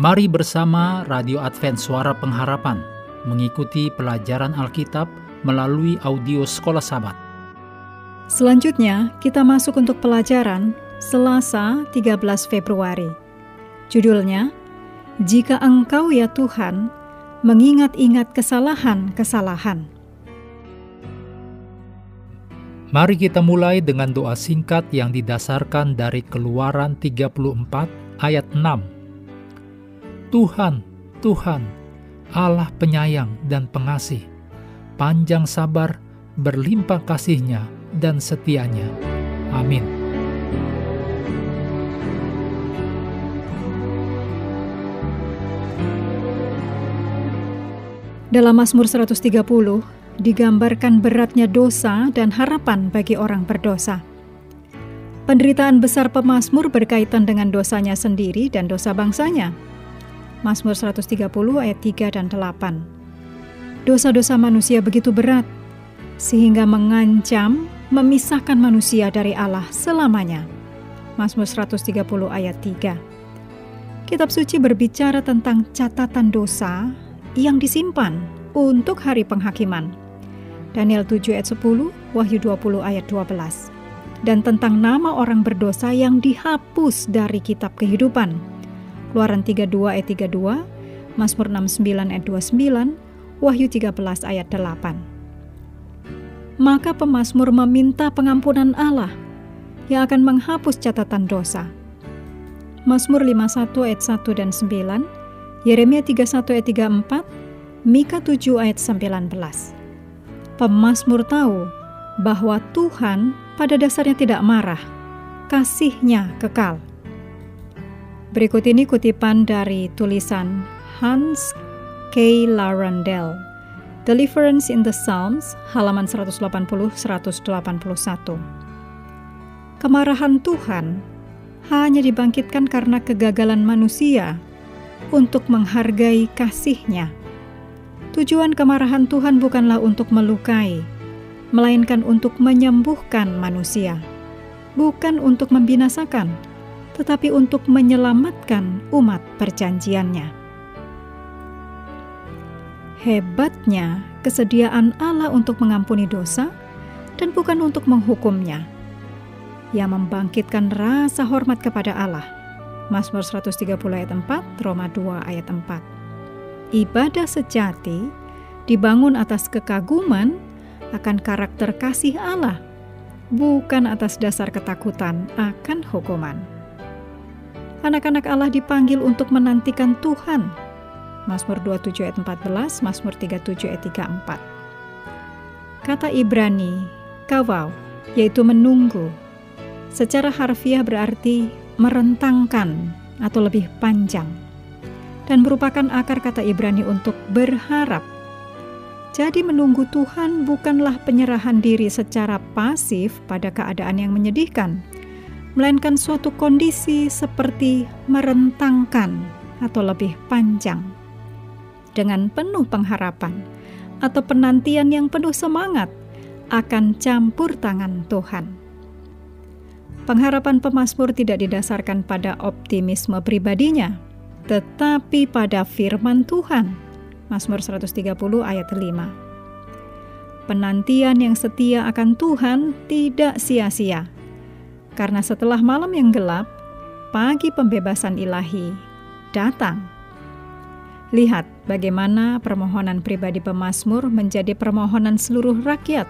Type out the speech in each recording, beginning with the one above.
Mari bersama Radio Advent Suara Pengharapan mengikuti pelajaran Alkitab melalui audio Sekolah Sabat. Selanjutnya, kita masuk untuk pelajaran Selasa 13 Februari. Judulnya, Jika Engkau ya Tuhan, mengingat-ingat kesalahan-kesalahan. Mari kita mulai dengan doa singkat yang didasarkan dari Keluaran 34 ayat 6 Tuhan, Tuhan, Allah penyayang dan pengasih, panjang sabar, berlimpah kasihnya dan setianya. Amin. Dalam Mazmur 130, digambarkan beratnya dosa dan harapan bagi orang berdosa. Penderitaan besar pemazmur berkaitan dengan dosanya sendiri dan dosa bangsanya. Mazmur 130 ayat 3 dan 8. Dosa-dosa manusia begitu berat sehingga mengancam memisahkan manusia dari Allah selamanya. Mazmur 130 ayat 3. Kitab suci berbicara tentang catatan dosa yang disimpan untuk hari penghakiman. Daniel 7 ayat 10, Wahyu 20 ayat 12. Dan tentang nama orang berdosa yang dihapus dari kitab kehidupan Keluaran 32 ayat 32, Mazmur 69 ayat 29, Wahyu 13 ayat 8. Maka pemazmur meminta pengampunan Allah yang akan menghapus catatan dosa. Mazmur 51 ayat 1 dan 9, Yeremia 31 ayat 34, Mika 7 ayat 19. Pemazmur tahu bahwa Tuhan pada dasarnya tidak marah, kasihnya kekal. Berikut ini kutipan dari tulisan Hans K. Larendel, Deliverance in the Psalms, halaman 180-181. Kemarahan Tuhan hanya dibangkitkan karena kegagalan manusia untuk menghargai kasihnya. Tujuan kemarahan Tuhan bukanlah untuk melukai, melainkan untuk menyembuhkan manusia, bukan untuk membinasakan tetapi untuk menyelamatkan umat perjanjiannya. Hebatnya kesediaan Allah untuk mengampuni dosa dan bukan untuk menghukumnya. Ia membangkitkan rasa hormat kepada Allah. Mazmur 130 ayat 4, Roma 2 ayat 4. Ibadah sejati dibangun atas kekaguman akan karakter kasih Allah, bukan atas dasar ketakutan akan hukuman anak-anak Allah dipanggil untuk menantikan Tuhan. Mazmur 27 ayat 14, Mazmur 37 ayat 34. Kata Ibrani, kawau, yaitu menunggu. Secara harfiah berarti merentangkan atau lebih panjang. Dan merupakan akar kata Ibrani untuk berharap. Jadi menunggu Tuhan bukanlah penyerahan diri secara pasif pada keadaan yang menyedihkan, melainkan suatu kondisi seperti merentangkan atau lebih panjang dengan penuh pengharapan atau penantian yang penuh semangat akan campur tangan Tuhan. Pengharapan pemazmur tidak didasarkan pada optimisme pribadinya, tetapi pada firman Tuhan. Mazmur 130 ayat 5. Penantian yang setia akan Tuhan tidak sia-sia karena setelah malam yang gelap, pagi pembebasan ilahi datang. Lihat bagaimana permohonan pribadi pemazmur menjadi permohonan seluruh rakyat.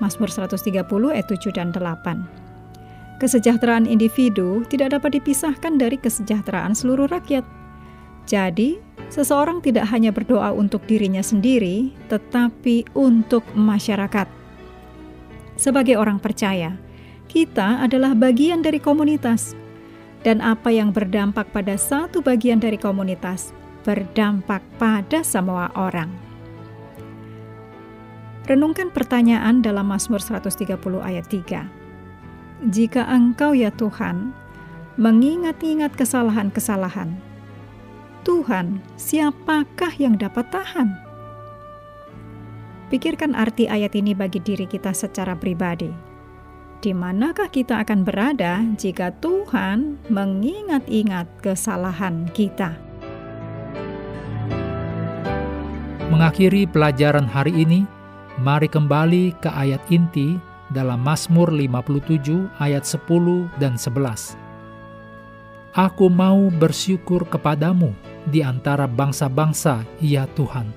Mazmur 130 ayat 7 dan 8. Kesejahteraan individu tidak dapat dipisahkan dari kesejahteraan seluruh rakyat. Jadi, seseorang tidak hanya berdoa untuk dirinya sendiri, tetapi untuk masyarakat. Sebagai orang percaya, kita adalah bagian dari komunitas, dan apa yang berdampak pada satu bagian dari komunitas berdampak pada semua orang. Renungkan pertanyaan dalam Mazmur 130 ayat 3. Jika engkau ya Tuhan, mengingat-ingat kesalahan-kesalahan, Tuhan, siapakah yang dapat tahan? Pikirkan arti ayat ini bagi diri kita secara pribadi di manakah kita akan berada jika Tuhan mengingat-ingat kesalahan kita? Mengakhiri pelajaran hari ini, mari kembali ke ayat inti dalam Mazmur 57 ayat 10 dan 11. Aku mau bersyukur kepadamu di antara bangsa-bangsa, ya Tuhan.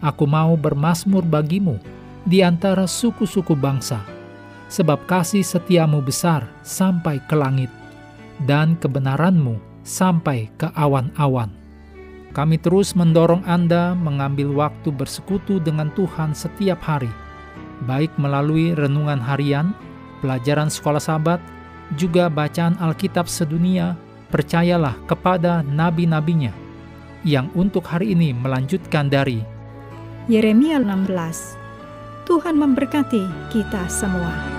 Aku mau bermazmur bagimu di antara suku-suku bangsa sebab kasih setiamu besar sampai ke langit, dan kebenaranmu sampai ke awan-awan. Kami terus mendorong Anda mengambil waktu bersekutu dengan Tuhan setiap hari, baik melalui renungan harian, pelajaran sekolah sahabat, juga bacaan Alkitab sedunia, percayalah kepada nabi-nabinya, yang untuk hari ini melanjutkan dari Yeremia 16. Tuhan memberkati kita semua.